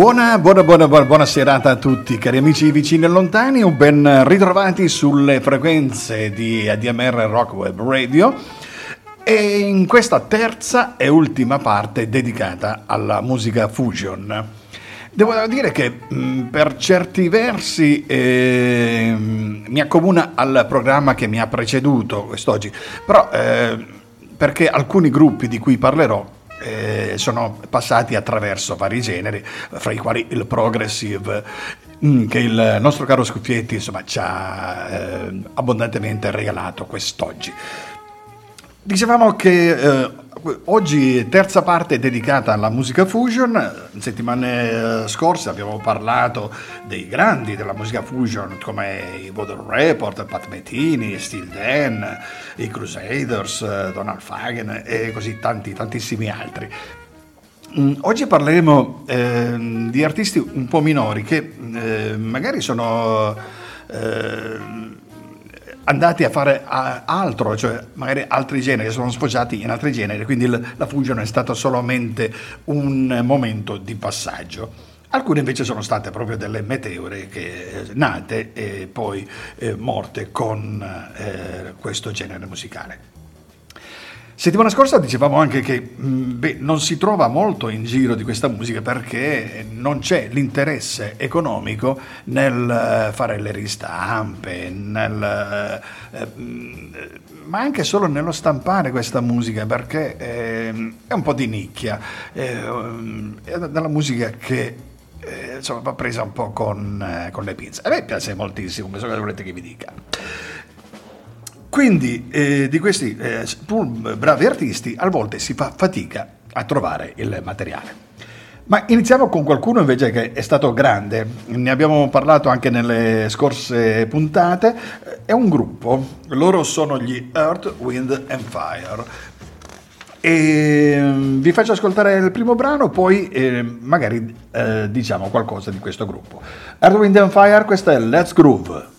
Buona, buona, buona, buona, serata a tutti, cari amici vicini e lontani, ben ritrovati sulle frequenze di ADMR Rock Web Radio e in questa terza e ultima parte dedicata alla musica fusion. Devo dire che mh, per certi versi eh, mi accomuna al programma che mi ha preceduto quest'oggi, però eh, perché alcuni gruppi di cui parlerò eh, sono passati attraverso vari generi, fra i quali il progressive, mm, che il nostro caro Scuffietti insomma, ci ha eh, abbondantemente regalato quest'oggi. Dicevamo che eh, oggi terza parte dedicata alla musica fusion, settimane eh, scorse abbiamo parlato dei grandi della musica fusion come i Water Report, Pat Metini, Steel Dan, i Crusaders, eh, Donald Fagen e così tanti, tantissimi altri. Mm, oggi parleremo eh, di artisti un po' minori che eh, magari sono eh, andati a fare altro, cioè magari altri generi, sono sfociati in altri generi, quindi la fusion è stata solamente un momento di passaggio. Alcune invece sono state proprio delle meteore che, nate e poi eh, morte con eh, questo genere musicale. Settimana scorsa dicevamo anche che mm, beh, non si trova molto in giro di questa musica perché non c'è l'interesse economico nel eh, fare le ristampe, nel, eh, mm, ma anche solo nello stampare questa musica perché eh, è un po' di nicchia, eh, è della musica che eh, insomma, va presa un po' con, eh, con le pinze. A me piace moltissimo, cosa volete che vi dica. Quindi eh, di questi eh, bravi artisti a volte si fa fatica a trovare il materiale. Ma iniziamo con qualcuno invece che è stato grande, ne abbiamo parlato anche nelle scorse puntate, è un gruppo, loro sono gli Earth, Wind and Fire. E mm, vi faccio ascoltare il primo brano, poi eh, magari eh, diciamo qualcosa di questo gruppo. Earth, Wind and Fire, questa è Let's Groove.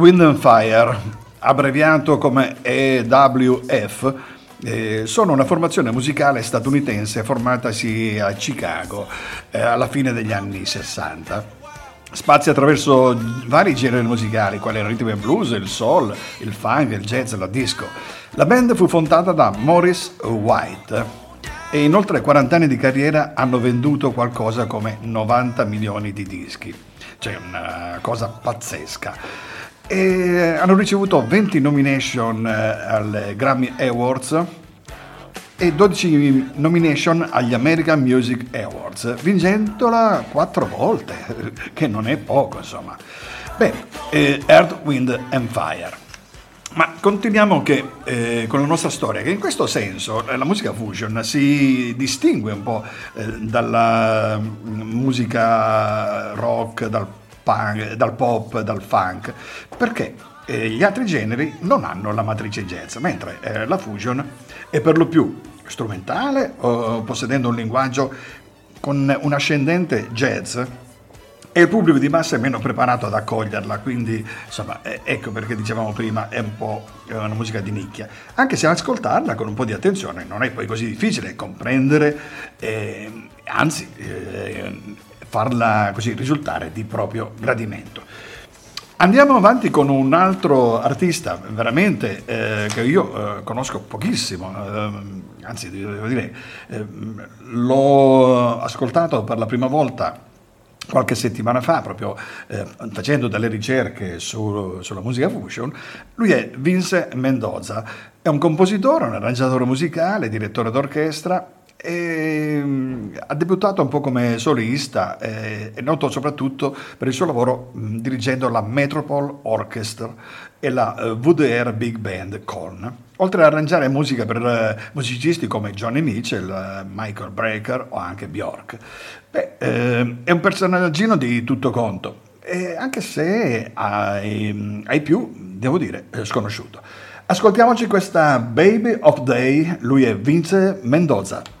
Wind and Fire, abbreviato come EWF, eh, sono una formazione musicale statunitense formatasi a Chicago eh, alla fine degli anni 60. Spazia attraverso vari generi musicali, quali il rhythm and blues, il soul, il funk, il jazz, la disco. La band fu fondata da Morris White e in oltre 40 anni di carriera hanno venduto qualcosa come 90 milioni di dischi. Cioè una cosa pazzesca. E hanno ricevuto 20 nomination eh, al Grammy Awards e 12 nomination agli American Music Awards, vincendola quattro volte, che non è poco insomma. Bene, eh, Earth, Wind and Fire. Ma continuiamo che, eh, con la nostra storia, che in questo senso eh, la musica fusion si distingue un po' eh, dalla mm, musica rock, dal, punk, dal pop, dal funk, perché eh, gli altri generi non hanno la matrice jazz, mentre eh, la fusion è per lo più strumentale o possedendo un linguaggio con un ascendente jazz e il pubblico di massa è meno preparato ad accoglierla, quindi insomma ecco perché dicevamo prima è un po' una musica di nicchia, anche se ascoltarla con un po' di attenzione non è poi così difficile comprendere, eh, anzi eh, farla così risultare di proprio gradimento. Andiamo avanti con un altro artista, veramente, eh, che io eh, conosco pochissimo, eh, anzi devo dire, eh, l'ho ascoltato per la prima volta qualche settimana fa, proprio eh, facendo delle ricerche su, sulla musica fusion, lui è Vince Mendoza, è un compositore, un arrangiatore musicale, direttore d'orchestra e, mm, ha debuttato un po' come solista, eh, è noto soprattutto per il suo lavoro mh, mm, dirigendo la Metropole Orchestra e la eh, VDR Big Band Con, oltre ad arrangiare musica per uh, musicisti come Johnny Mitchell, uh, Michael Breaker o anche Bjork. Beh, è un personaggino di tutto conto, anche se ai, ai più, devo dire, sconosciuto. Ascoltiamoci questa Baby of Day, lui è Vince Mendoza.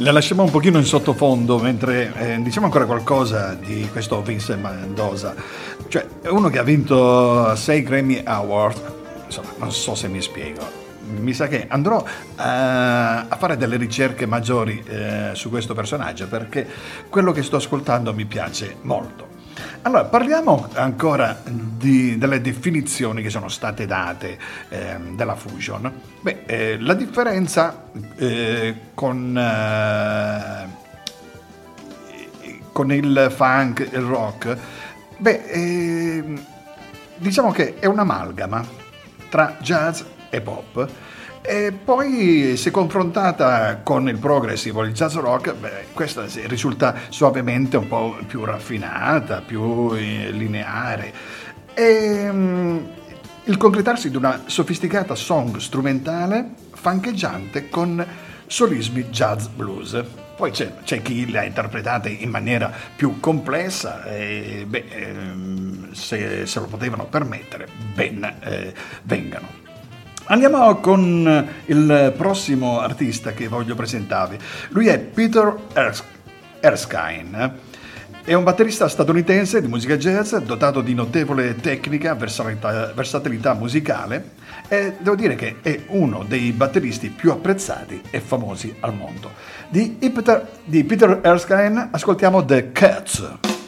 La lasciamo un pochino in sottofondo mentre eh, diciamo ancora qualcosa di questo Vincent Mendoza. Cioè, è uno che ha vinto 6 Grammy Award, insomma, non so se mi spiego. Mi sa che andrò eh, a fare delle ricerche maggiori eh, su questo personaggio perché quello che sto ascoltando mi piace molto. Allora, parliamo ancora di, delle definizioni che sono state date eh, della fusion. Beh, eh, la differenza eh, con, eh, con, il funk e il rock, beh, ehm, diciamo che è un'amalgama tra jazz e pop e poi, se confrontata con il progressive il jazz rock, beh, questa risulta suavemente un po' più raffinata, più eh, lineare. E, um, il concretarsi di una sofisticata song strumentale fancheggiante con solismi jazz blues. Poi c'è, c'è chi le ha interpretate in maniera più complessa e beh, ehm, se, se, lo potevano permettere, ben eh, vengano. Andiamo con il prossimo artista che voglio presentarvi. Lui è Peter Erskine. È un batterista statunitense di musica jazz dotato di notevole tecnica, versatilità, versatilità musicale e devo dire che è uno dei batteristi più apprezzati e famosi al mondo. Di Peter, di Peter Erskine ascoltiamo The Cats.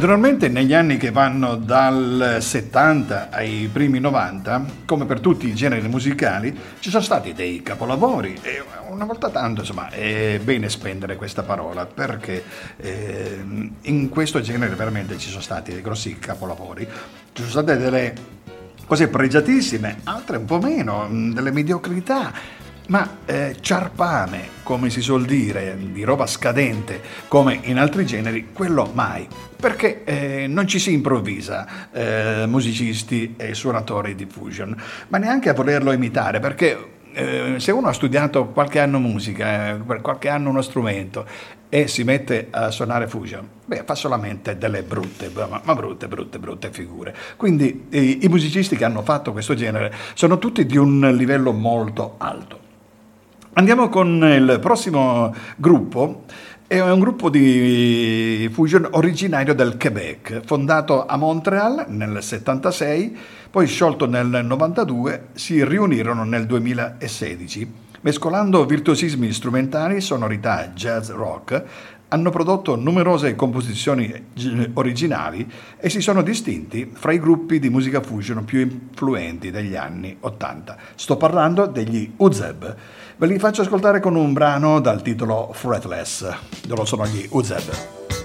Naturalmente negli anni che vanno dal 70 ai primi 90, come per tutti i generi musicali, ci sono stati dei capolavori e una volta tanto insomma è bene spendere questa parola perché eh, in questo genere veramente ci sono stati dei grossi capolavori, ci sono state delle cose pregiatissime, altre un po' meno, delle mediocrità ma eh, ciarpame, come si suol dire, di roba scadente, come in altri generi, quello mai. Perché eh, non ci si improvvisa eh, musicisti e suonatori di fusion, ma neanche a volerlo imitare, perché eh, se uno ha studiato qualche anno musica, per eh, qualche anno uno strumento e si mette a suonare fusion, beh, fa solamente delle brutte, ma, ma brutte, brutte, brutte figure. Quindi i, i musicisti che hanno fatto questo genere sono tutti di un livello molto alto. Andiamo con il prossimo gruppo. È un gruppo di fusion originario del Quebec, fondato a Montreal nel 76, poi sciolto nel 92, si riunirono nel 2016. Mescolando virtuosismi strumentali, sonorità jazz rock, hanno prodotto numerose composizioni originali e si sono distinti fra i gruppi di musica fusion più influenti degli anni 80. Sto parlando degli Uzeb. Ve li faccio ascoltare con un brano dal titolo Fretless. Loro sono gli Uzeb.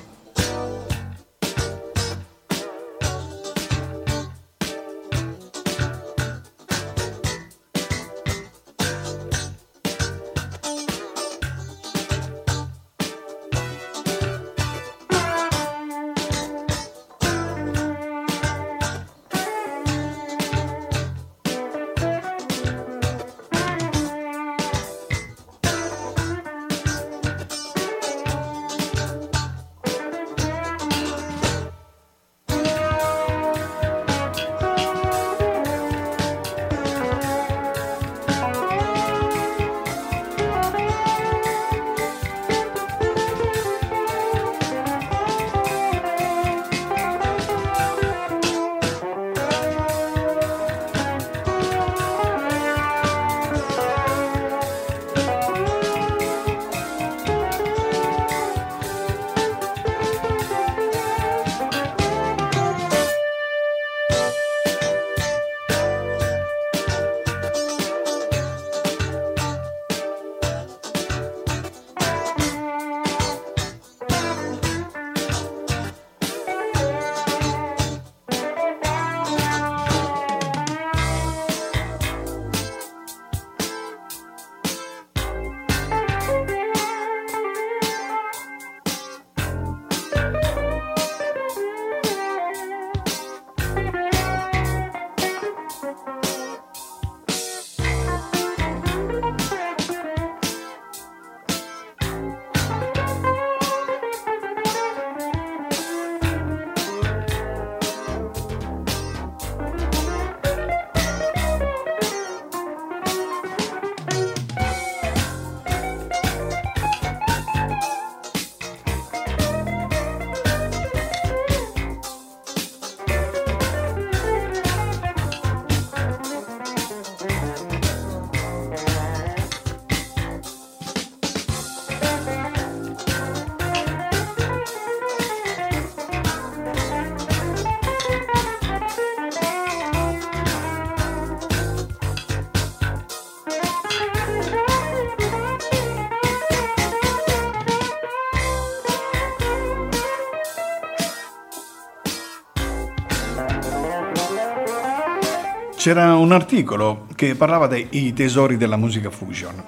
C'era un articolo che parlava dei tesori della musica fusion.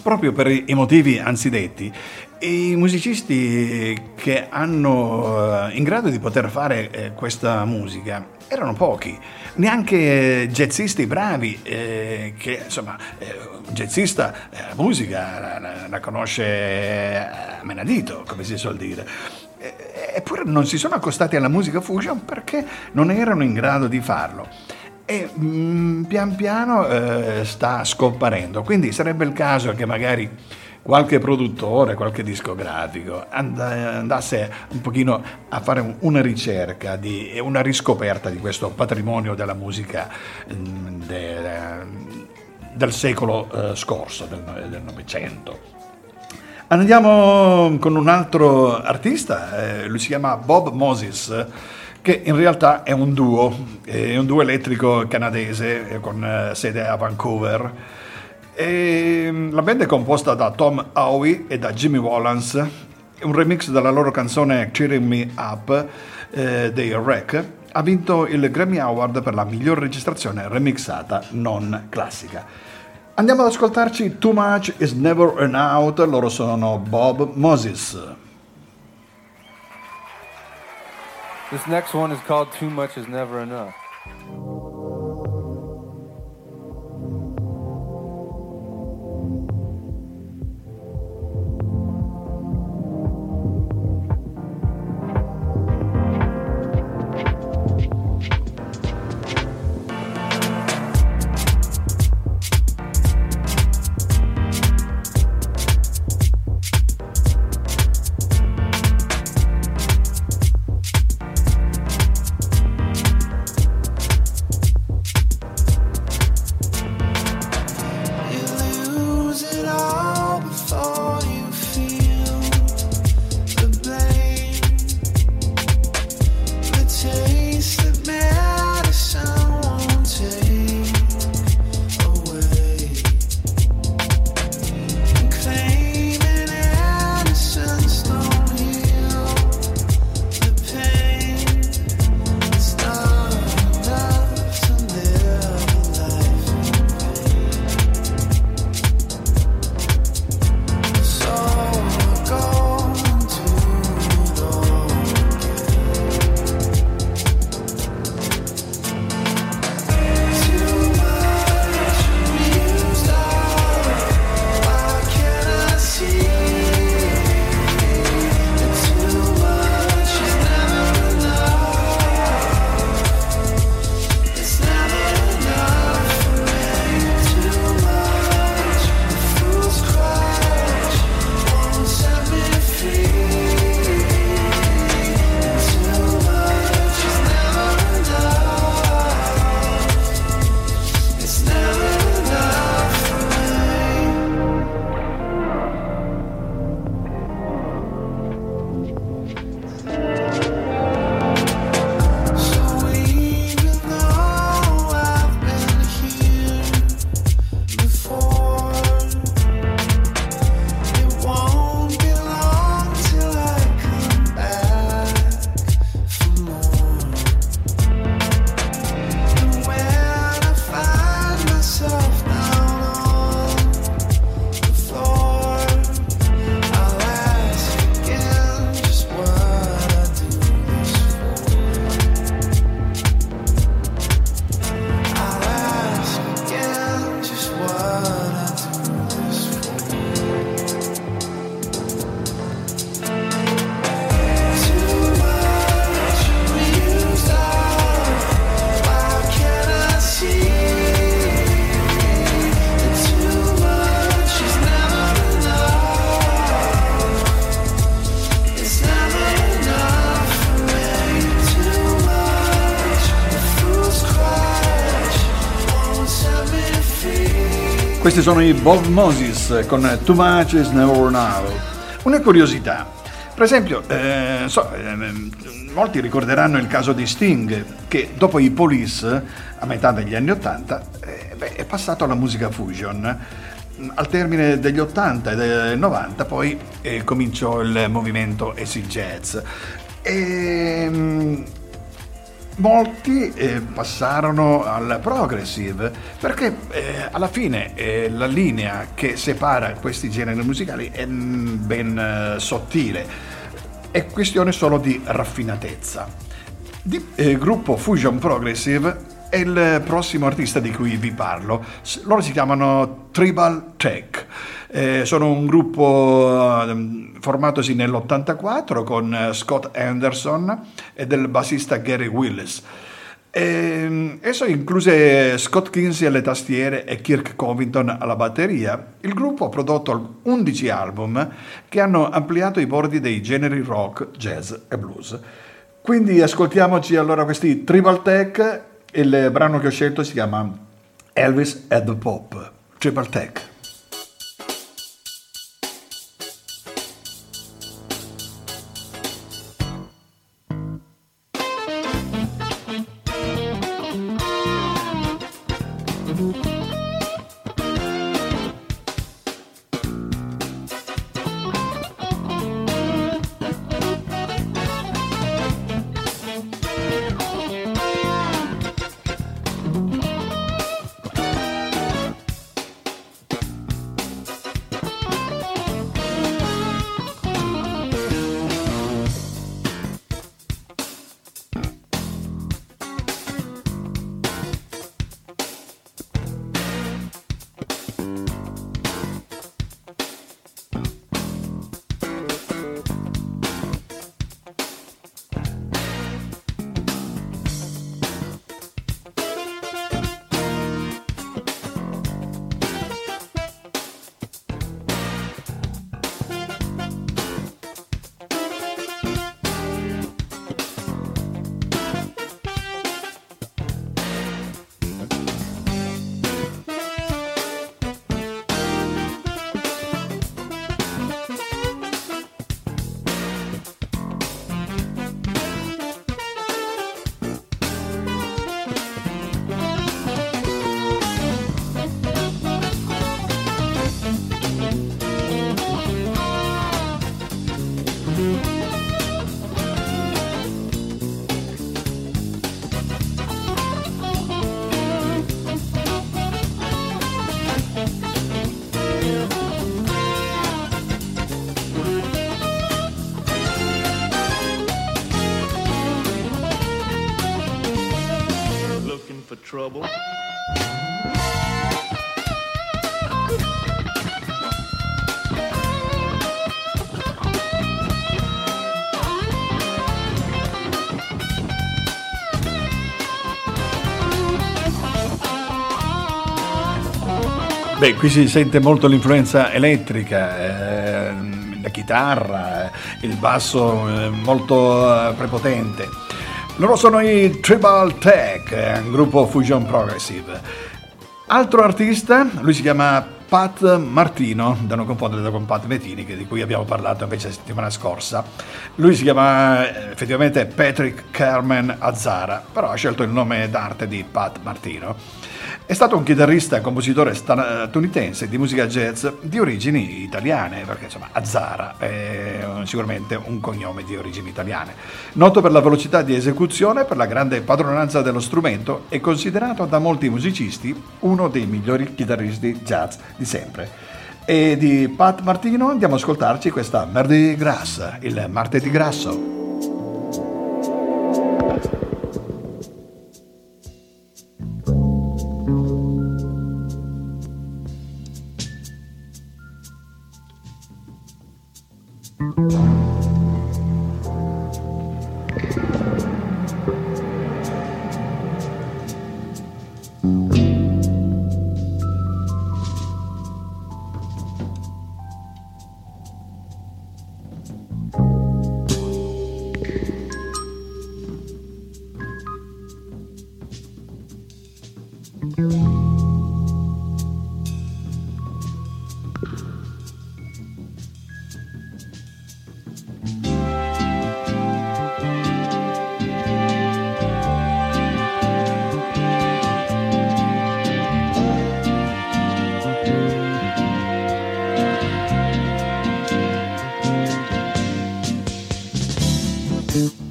Proprio per i motivi anzidetti, i musicisti che hanno eh, in grado di poter fare eh, questa musica erano pochi, neanche jazzisti bravi, eh, che insomma, un jazzista la musica la, la, la conosce a menadito, come si suol dire. Eppure non si sono accostati alla musica fusion perché non erano in grado di farlo e mm, pian piano eh, sta scomparendo. Quindi sarebbe il caso che magari qualche produttore, qualche discografico andasse un pochino a fare una ricerca e una riscoperta di questo patrimonio della musica mm, de, del secolo eh, scorso, del Novecento. Andiamo con un altro artista, eh, lui si chiama Bob Moses che in realtà è un duo, è un duo elettrico canadese eh, con eh, sede a Vancouver. E mm, la band è composta da Tom Howie e da Jimmy Wallans, un remix della loro canzone Cheering Me Up eh, dei Wreck ha vinto il Grammy Award per la miglior registrazione remixata non classica. Andiamo ad ascoltarci Too Much Is Never Enough, loro sono Bob Moses. This next one is called Too Much Is Never Enough. Questi sono i Bob Moses con Too Much Is Never Now. Una curiosità, per esempio, eh, so, eh, molti ricorderanno il caso di Sting, che dopo i Police, a metà degli anni 80, eh, è passato alla musica fusion. Al termine degli 80 e del 90 poi eh, cominciò il movimento acid jazz. E, mm, molti eh, passarono al progressive perché eh, alla fine eh, la linea che separa questi generi musicali è mm, ben eh, sottile, è questione solo di raffinatezza. Di eh, gruppo Fusion Progressive è il prossimo artista di cui vi parlo. Loro si chiamano Tribal Tech. Eh, sono un gruppo eh, formatosi nell'84 con eh, Scott Anderson e del bassista Gary Willis. E, esso incluse Scott Kinsey alle tastiere e Kirk Covington alla batteria. Il gruppo ha prodotto 11 album che hanno ampliato i bordi dei generi rock, jazz e blues. Quindi ascoltiamoci allora questi Tribal Tech il brano che ho scelto si chiama Elvis at the Pop, Triple Tech. Beh, qui si sente molto l'influenza elettrica, eh, la chitarra, il basso eh, molto eh, prepotente. Loro sono i Tribal Tech, un gruppo fusion progressive. Altro artista, lui si chiama Pat Martino, da non confondere con Pat Bettini, di cui abbiamo parlato invece la settimana scorsa. Lui si chiama eh, effettivamente Patrick Carmen Azzara, però ha scelto il nome d'arte di Pat Martino. È stato un chitarrista e compositore statunitense di musica jazz di origini italiane, perché insomma Azzara è sicuramente un cognome di origini italiane. Noto per la velocità di esecuzione per la grande padronanza dello strumento, è considerato da molti musicisti uno dei migliori chitarristi jazz di sempre. E di Pat Martino andiamo ad ascoltarci questa Mardi Gras, il martedì grasso. Mm-hmm.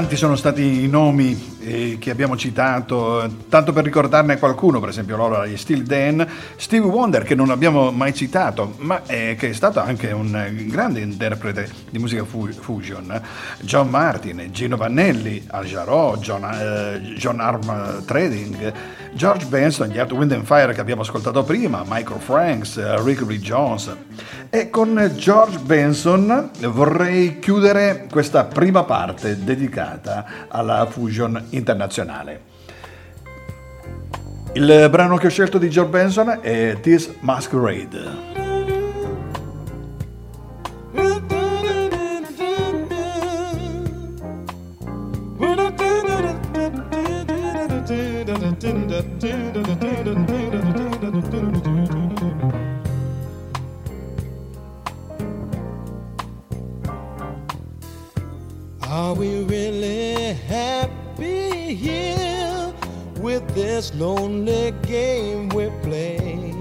Tanti sono stati i nomi che abbiamo citato, tanto per ricordarne qualcuno, per esempio loro gli Steel Dan, Steve Wonder che non abbiamo mai citato, ma eh, che è stato anche un grande interprete di musica fu- fusion, John Martin, Gino Vannelli, Al Jarreau, John, eh, John Arm Trading, George Benson, gli Art Wind and Fire che abbiamo ascoltato prima, Michael Franks, Rick Lee Jones. E con George Benson vorrei chiudere questa prima parte dedicata alla fusion internazionale. Il brano che ho scelto di George Benson è This Masquerade. Are we really happy here with this lonely game we play?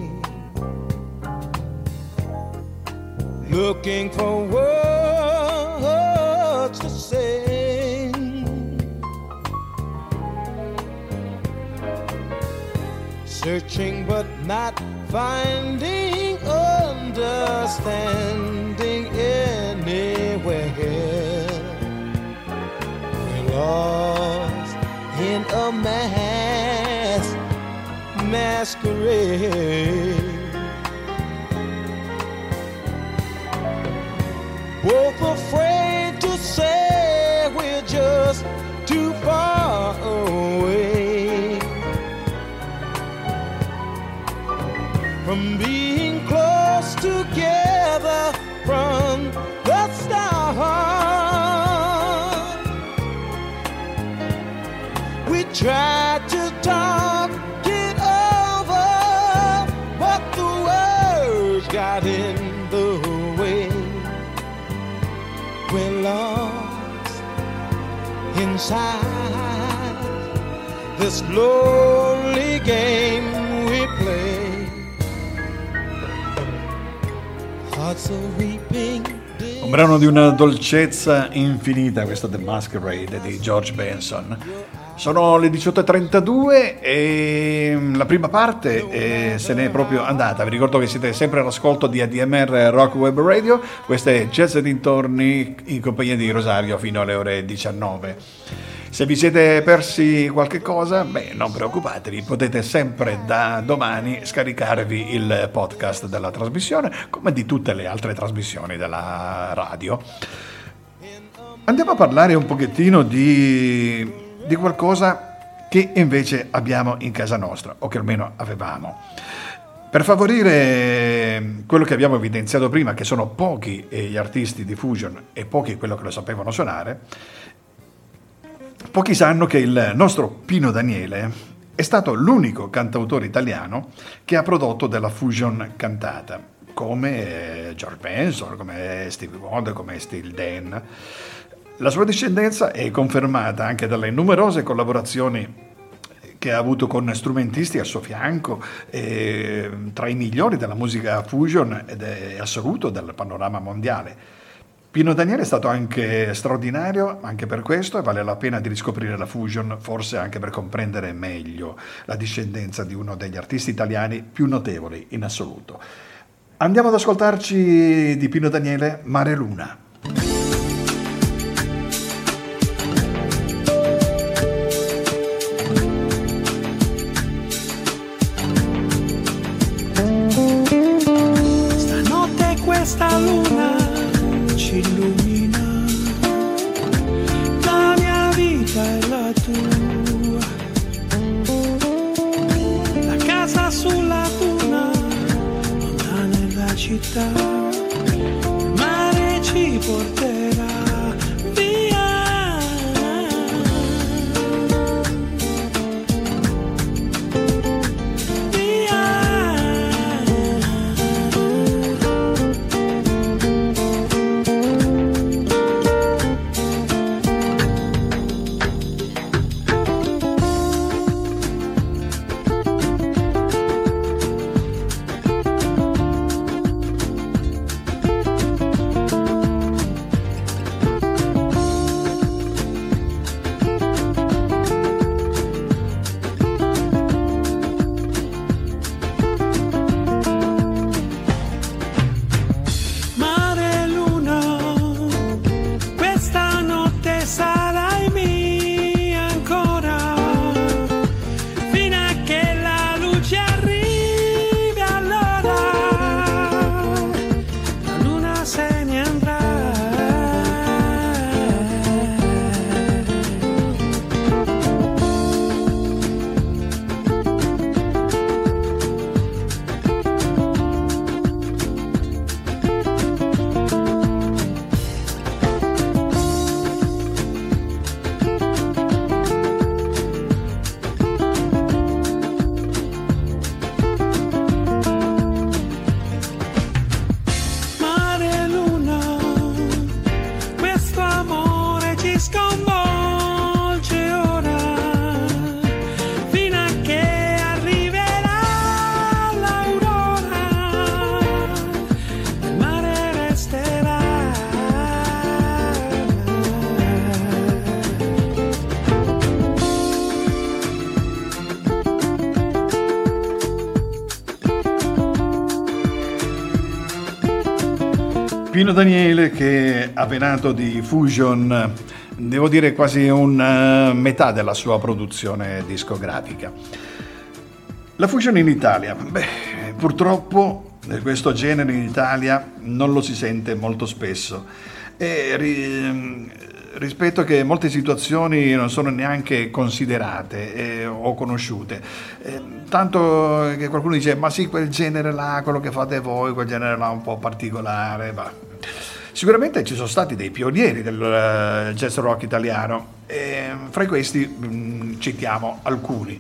Looking for words to say. Searching but not finding understanding anywhere We lost in a mass masquerade. Both afraid inside this lonely game we play. Hearts are weeping. Un brano di una dolcezza infinita, questo The Masquerade di George Benson. Sono le 18.32 e mm, la prima parte eh, se n'è proprio andata. Vi ricordo che siete sempre all'ascolto di ADMR Rock Web Radio. Questo è Jazz e dintorni in compagnia di Rosario fino alle ore 19. Se vi siete persi qualche cosa, beh, non preoccupatevi, potete sempre da domani scaricarvi il podcast della trasmissione, come di tutte le altre trasmissioni della radio. Andiamo a parlare un pochettino di di qualcosa che invece abbiamo in casa nostra, o che almeno avevamo. Per favorire quello che abbiamo evidenziato prima, che sono pochi gli artisti di fusion e pochi quello che lo sapevano suonare, pochi sanno che il nostro Pino Daniele è stato l'unico cantautore italiano che ha prodotto della fusion cantata, come George Benson, come Stevie Wonder, come Steel Dan. La sua discendenza è confermata anche dalle numerose collaborazioni che ha avuto con strumentisti al suo fianco, eh, tra i migliori della musica fusion ed è assoluto del panorama mondiale. Pino Daniele è stato anche straordinario anche per questo e vale la pena di riscoprire la fusion, forse anche per comprendere meglio la discendenza di uno degli artisti italiani più notevoli in assoluto. Andiamo ad ascoltarci di Pino Daniele Mare Luna. Pino Daniele che ha venato di Fusion, devo dire quasi una metà della sua produzione discografica. La Fusion in Italia, beh, purtroppo questo genere in Italia non lo si sente molto spesso. E ri, rispetto che molte situazioni non sono neanche considerate eh, o conosciute. Eh, tanto che qualcuno dice, ma sì, quel genere là, quello che fate voi, quel genere là un po' particolare, va. Sicuramente ci sono stati dei pionieri del uh, jazz rock italiano. E fra questi mm, citiamo alcuni.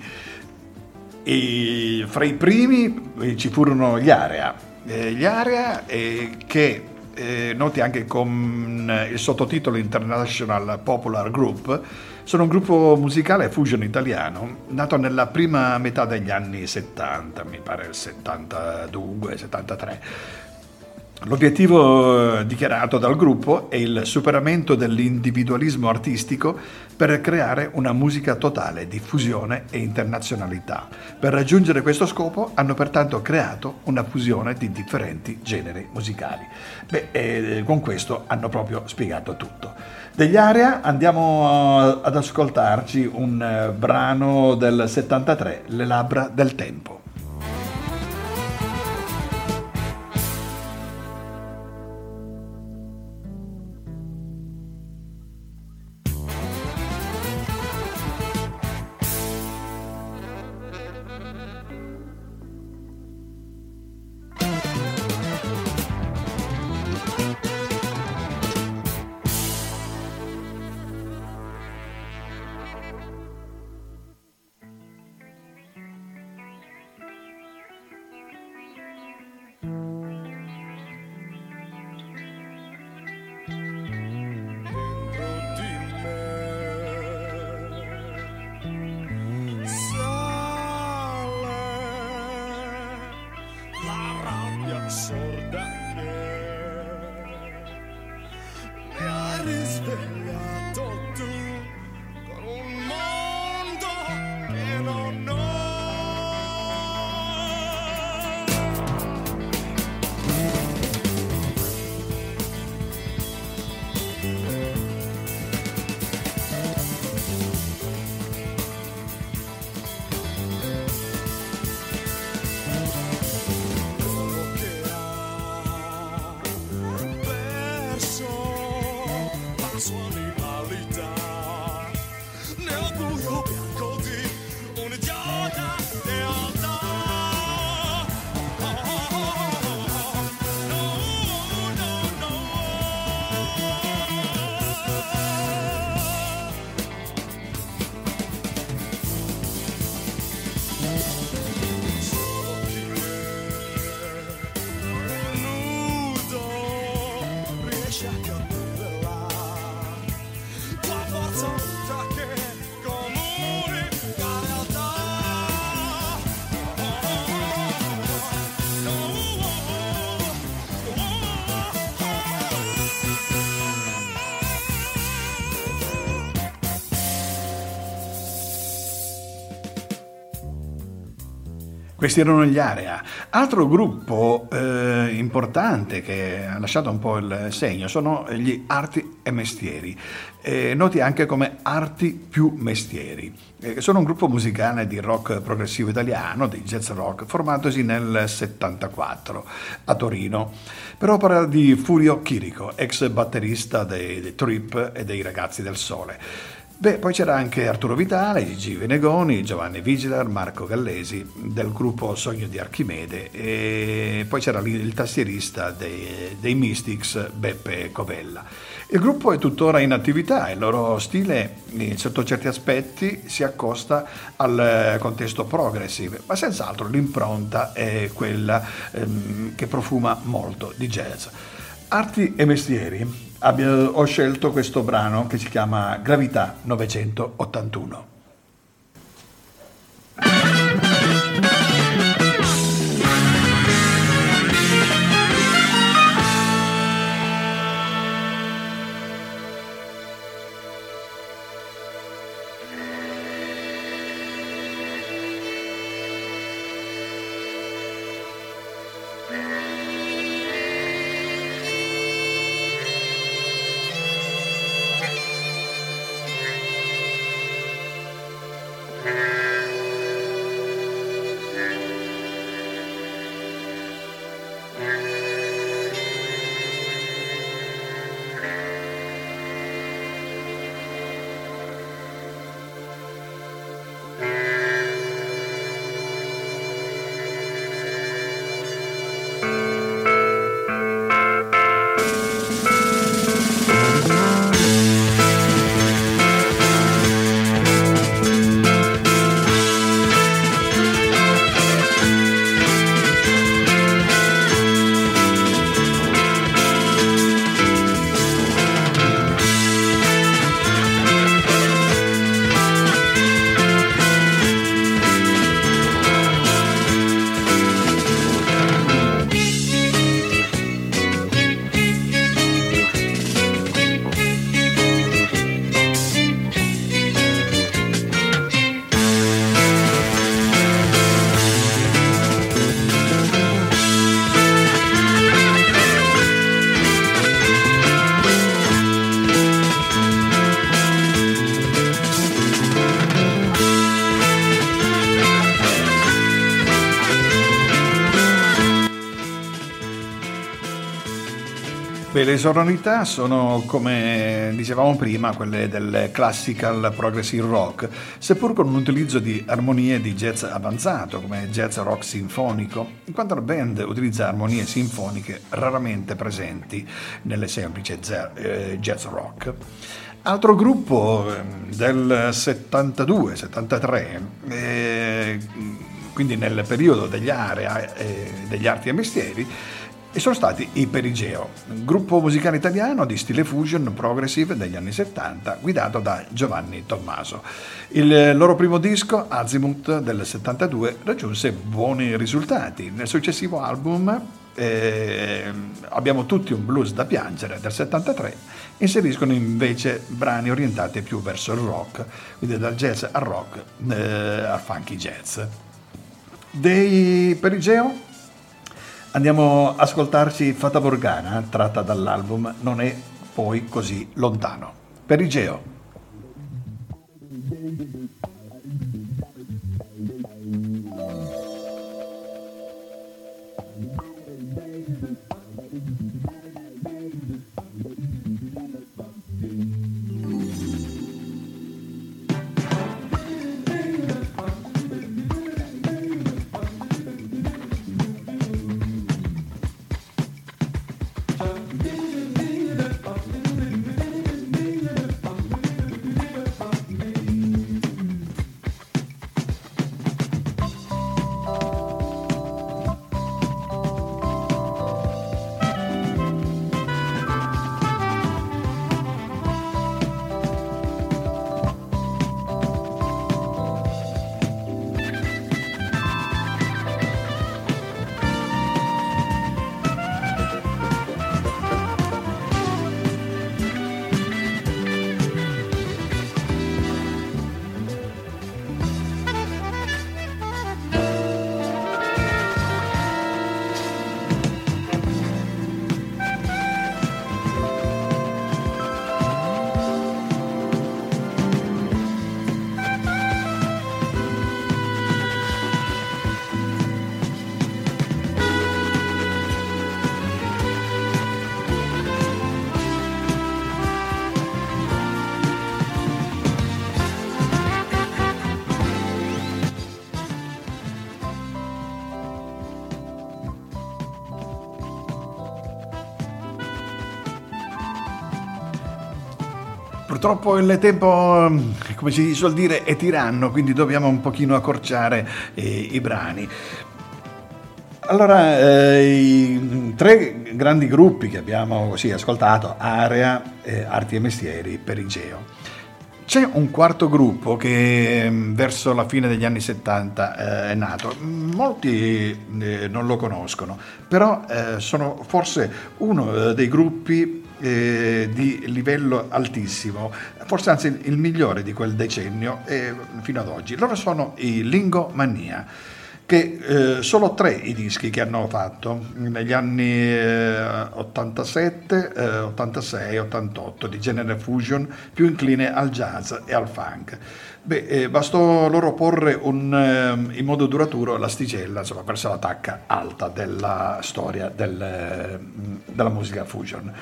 E fra i primi eh, ci furono gli Area, eh, gli Area eh, che eh, noti anche con il sottotitolo International Popular Group, sono un gruppo musicale fusion italiano nato nella prima metà degli anni 70, mi pare il 72-73 L'obiettivo eh, dichiarato dal gruppo è il superamento dell'individualismo artistico per creare una musica totale di fusione e internazionalità. Per raggiungere questo scopo hanno pertanto creato una fusione di differenti generi musicali. Beh, e con questo hanno proprio spiegato tutto. Degli Area andiamo eh, ad ascoltarci un eh, brano del 73, Le labbra del tempo. Questi erano gli Area. Altro gruppo eh, importante che ha lasciato un po' il segno sono gli Arti e Mestieri, eh, noti anche come Arti più Mestieri. Eh, sono un gruppo musicale di rock progressivo italiano, di jazz rock, formatosi nel 74 a Torino, per opera di Furio Chirico, ex batterista dei, dei Trip e dei Ragazzi del Sole. Beh, poi c'era anche Arturo Vitale, Gigi Venegoni, Giovanni Vigilar, Marco Gallesi del gruppo Sogno di Archimede e poi c'era il tastierista dei, dei Mystics Beppe Covella. Il gruppo è tuttora in attività, il loro stile sotto certi aspetti si accosta al contesto progressive, ma senz'altro l'impronta è quella ehm, che profuma molto di jazz. Arti e mestieri abbia- ho scelto questo brano che si chiama Gravità 981. Sonorità sono, come dicevamo prima, quelle del classical progressive rock, seppur con un utilizzo di armonie di jazz avanzato, come jazz rock sinfonico, in quanto la band utilizza armonie sinfoniche raramente presenti nelle semplici eh, jazz rock. Altro gruppo ehm, del 72-73, eh, quindi nel periodo degli, area, eh, degli arti e mestieri, e sono stati i Perigeo, gruppo musicale italiano di stile fusion progressive degli anni 70 guidato da Giovanni Tommaso. Il loro primo disco, Azimuth del 72, raggiunse buoni risultati. Nel successivo album eh, Abbiamo tutti un blues da piangere del 73 inseriscono invece brani orientati più verso il rock, quindi dal jazz al rock eh, al funky jazz. Dei Perigeo Andiamo a ascoltarci Fata Morgana, tratta dall'album Non è poi così lontano. Perigeo. Purtroppo il tempo, come si suol dire, è tiranno, quindi dobbiamo un pochino accorciare eh, i brani. Allora, eh, i tre grandi gruppi che abbiamo così ascoltato, Area, eh, Arti e Mestieri, Perigeo. C'è un quarto gruppo che mm, verso la fine degli anni 70 eh, è nato, molti eh, non lo conoscono, però eh, sono forse uno eh, dei gruppi eh, di livello altissimo, forse anzi il migliore di quel decennio eh, fino ad oggi. Loro sono i Lingomania che eh, solo tre i dischi che hanno fatto negli anni eh, 87, eh, 86, 88 di genere fusion più incline al jazz e al funk. Beh, eh, bastò loro porre un, ehm, in modo duraturo l'asticella insomma, verso la tacca alta della storia del, ehm, della musica fusion.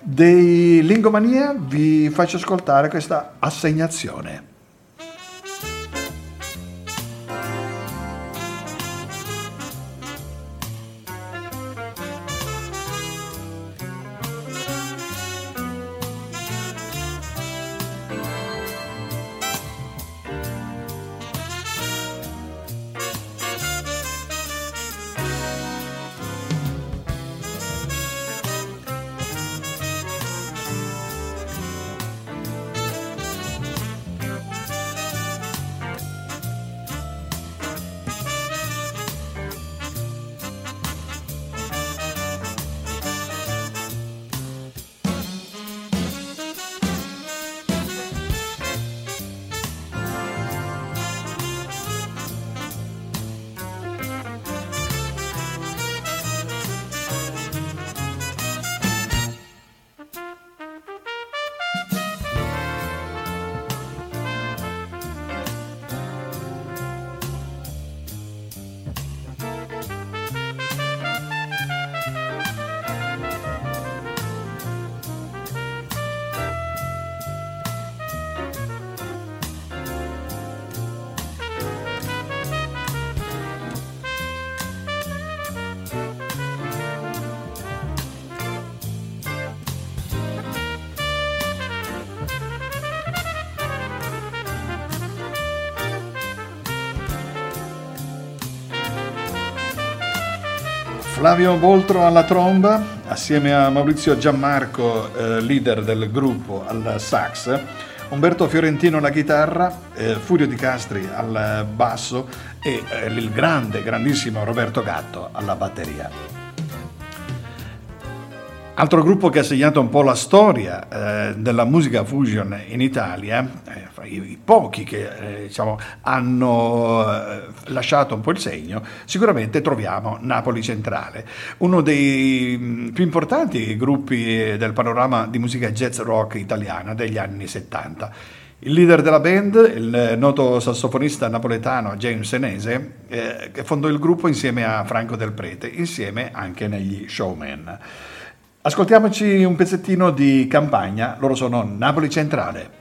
Dei Lingomania vi faccio ascoltare questa assegnazione. Flavio Voltro alla tromba, assieme a Maurizio Gianmarco, eh, leader del gruppo, al sax, Umberto Fiorentino alla chitarra, eh, Furio Di Castri al basso e eh, il grande, grandissimo Roberto Gatto alla batteria. Altro gruppo che ha segnato un po' la storia eh, della musica fusion in Italia, eh, i, i, pochi che eh, diciamo, hanno eh, lasciato un po' il segno, sicuramente troviamo Napoli Centrale, uno dei mh, mm, più importanti gruppi del panorama di musica jazz rock italiana degli anni 70. Il leader della band, il noto sassofonista napoletano James Senese, eh, che fondò il gruppo insieme a Franco Del Prete, insieme anche negli showman. Ascoltiamoci un pezzettino di campagna, loro sono Napoli Centrale.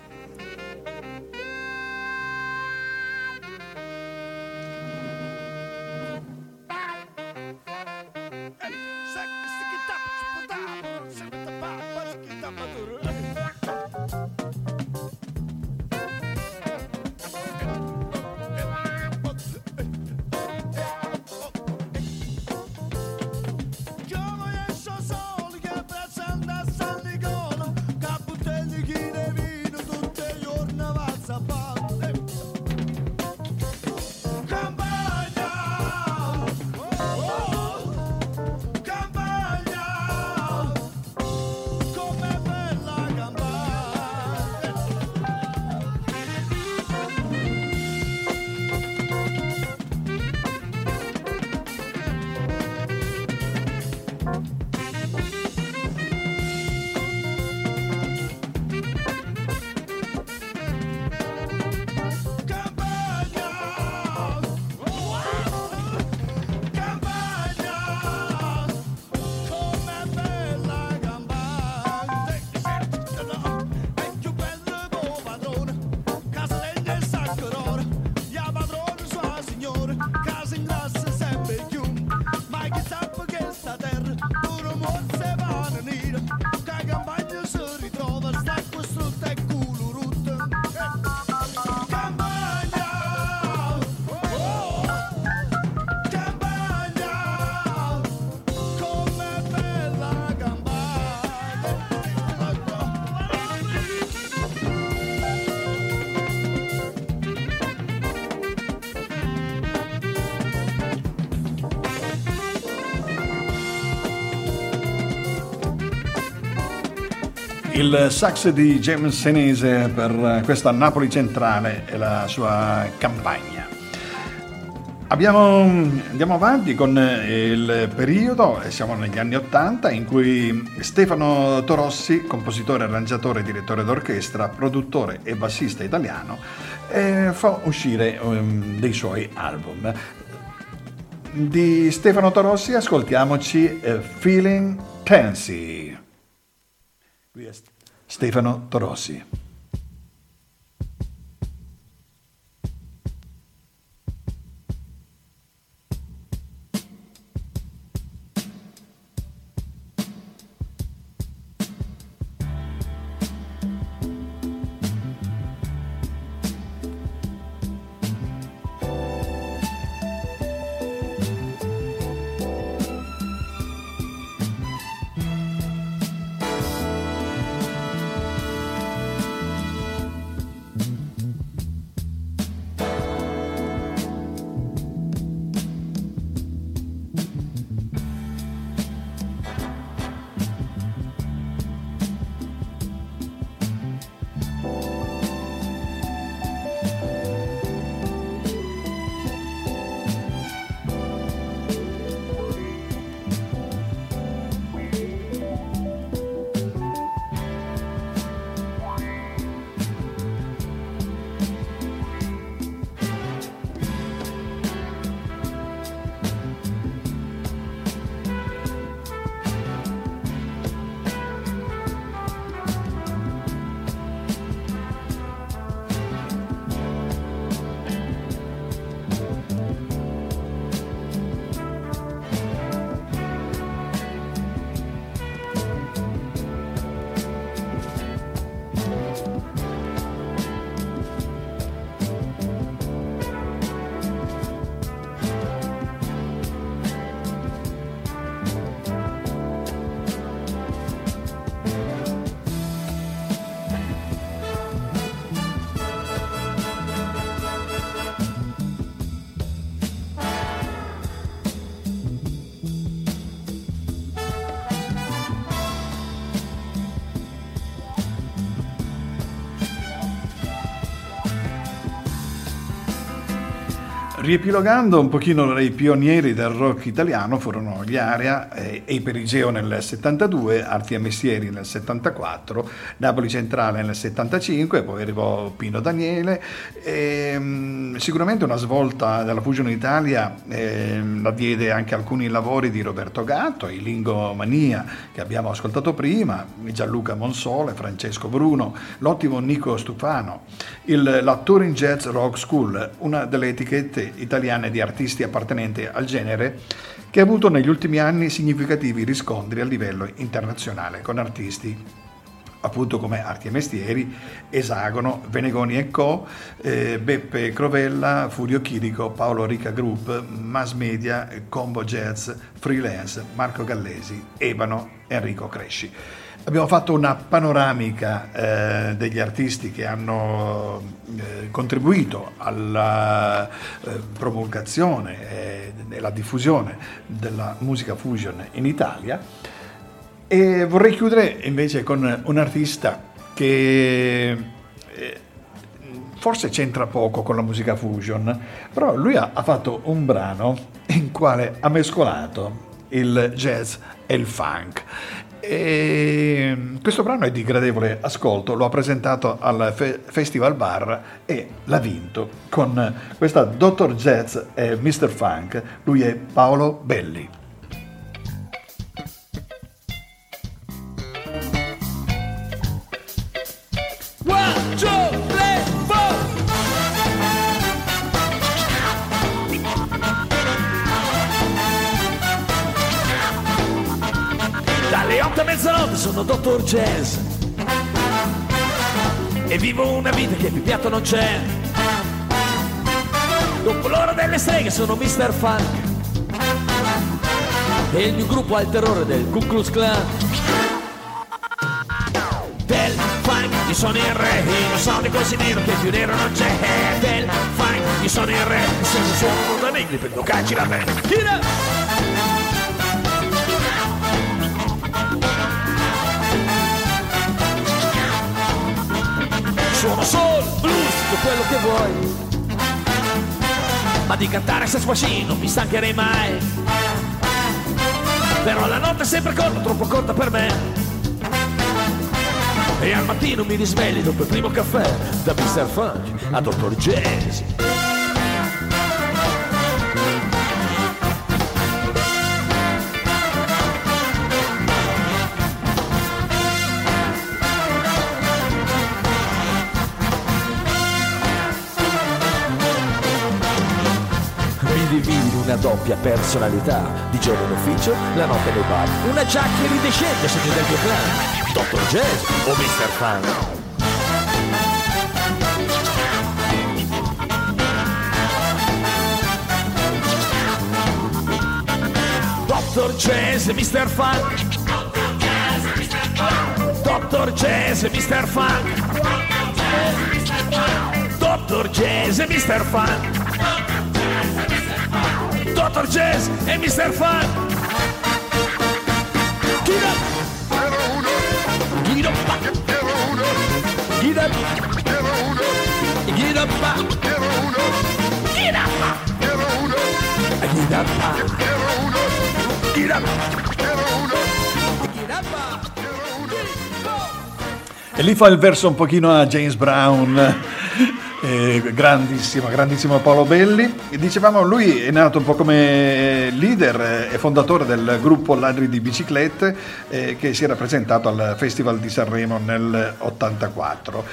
Il sax di James Senese per questa Napoli centrale e la sua campagna. Abbiamo, andiamo avanti con il periodo, siamo negli anni Ottanta, in cui Stefano Torossi, compositore, arrangiatore, direttore d'orchestra, produttore e bassista italiano, eh, fa uscire um, dei suoi album. Di Stefano Torossi ascoltiamoci eh, Feeling Tansy. Stefano Torossi. Riepilogando un pochino i pionieri del rock italiano furono gli Area e i Perigeo nel 72, Arti e Mestieri nel 74, Napoli Centrale nel 75, poi arrivò Pino Daniele. E, ehm, sicuramente una svolta della Fusion Italia eh, la diede anche alcuni lavori di Roberto Gatto, i Lingo Mania che abbiamo ascoltato prima, Gianluca Monsole, Francesco Bruno, l'ottimo Nico Stufano, il, la Touring Jazz Rock School, una delle etichette italiane di artisti appartenenti al genere che ha avuto negli ultimi anni significativi riscontri a livello internazionale con artisti appunto come Arti e Mestieri, Esagono, Venegoni e Co, eh, Beppe Crovella, Furio Chirico, Paolo Rica Group, Mass Media, Combo Jazz, Freelance, Marco Gallesi, Ebano, Enrico Cresci. Abbiamo fatto una panoramica eh, degli artisti che hanno eh, contribuito alla eh, promulgazione e alla diffusione della musica fusion in Italia. E vorrei chiudere invece con un artista che eh, forse c'entra poco con la musica fusion, però lui ha, ha fatto un brano in quale ha mescolato il jazz e il funk e questo brano è di gradevole ascolto, lo ha presentato al Fe- Festival Bar e l'ha vinto con questa Dr. Jazz e Mr. Funk, lui è Paolo Belli. Sono Dottor Jazz e vivo una vita che più piatto non c'è. Dopo l'ora delle streghe sono Mr. Funk e il mio gruppo ha il terrore del Ku Klux Klan. Del funk, io sono il re, io sono così nero che più nero non c'è. Del funk, io sono il re, se non sono da negri prendo cacci la me. Tira! Suono soul, blues, quello che vuoi. Ma di cantare se squasci non mi stancherei mai. Però la notte è sempre corta, troppo corta per me. E al mattino mi risvegli dopo il primo caffè Da Mr. Funk a Dr. Jazz doppia personalità Di giorno in ufficio, la notte nei bar Una giacca iridescente segno del mio clan Dr. Jazz o Mr. Funk Dr. Jazz e Mr. Funk Dr. Jazz e Mr. Funk Dr. Jazz e Mr. Funk Dr. Jazz e Mr. Funk Get up Get up Get up Get up Get up Get up Get up Get up E lì fa il verso un pochino a James Brown, eh, grandissimo, grandissimo Paolo Belli. E dicevamo, lui è nato un po' come leader eh, e fondatore del gruppo Ladri di Biciclette eh, che si era presentato al Festival di Sanremo nel 84.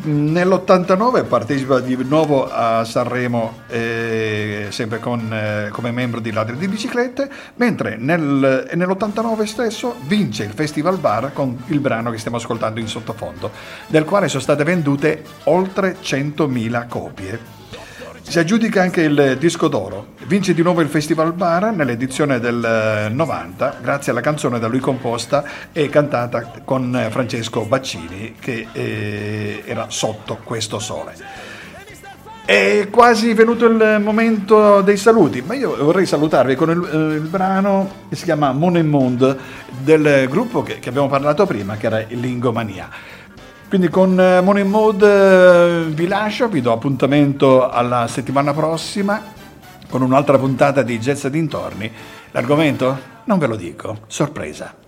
Nell'89 partecipa di nuovo a Sanremo eh, sempre con, eh, come membro di Ladri di Biciclette, mentre nel, e nell'89 stesso vince il Festival Bar con il brano che stiamo ascoltando in sottofondo, del quale sono state vendute oltre 100.000 copie. Si aggiudica anche il disco d'oro. Vince di nuovo il Festival Bar nell'edizione del eh, 90 grazie alla canzone da lui composta e cantata con eh, Francesco Baccini che eh, era Sotto questo sole. È quasi venuto il momento dei saluti, ma io vorrei salutarvi con il, eh, il brano che si chiama Mon and Monde del gruppo che, che abbiamo parlato prima, che era Lingomania. Quindi con eh, Money Mode eh, vi lascio, vi do appuntamento alla settimana prossima con un'altra puntata di Jazz dintorni. L'argomento? Non ve lo dico, sorpresa.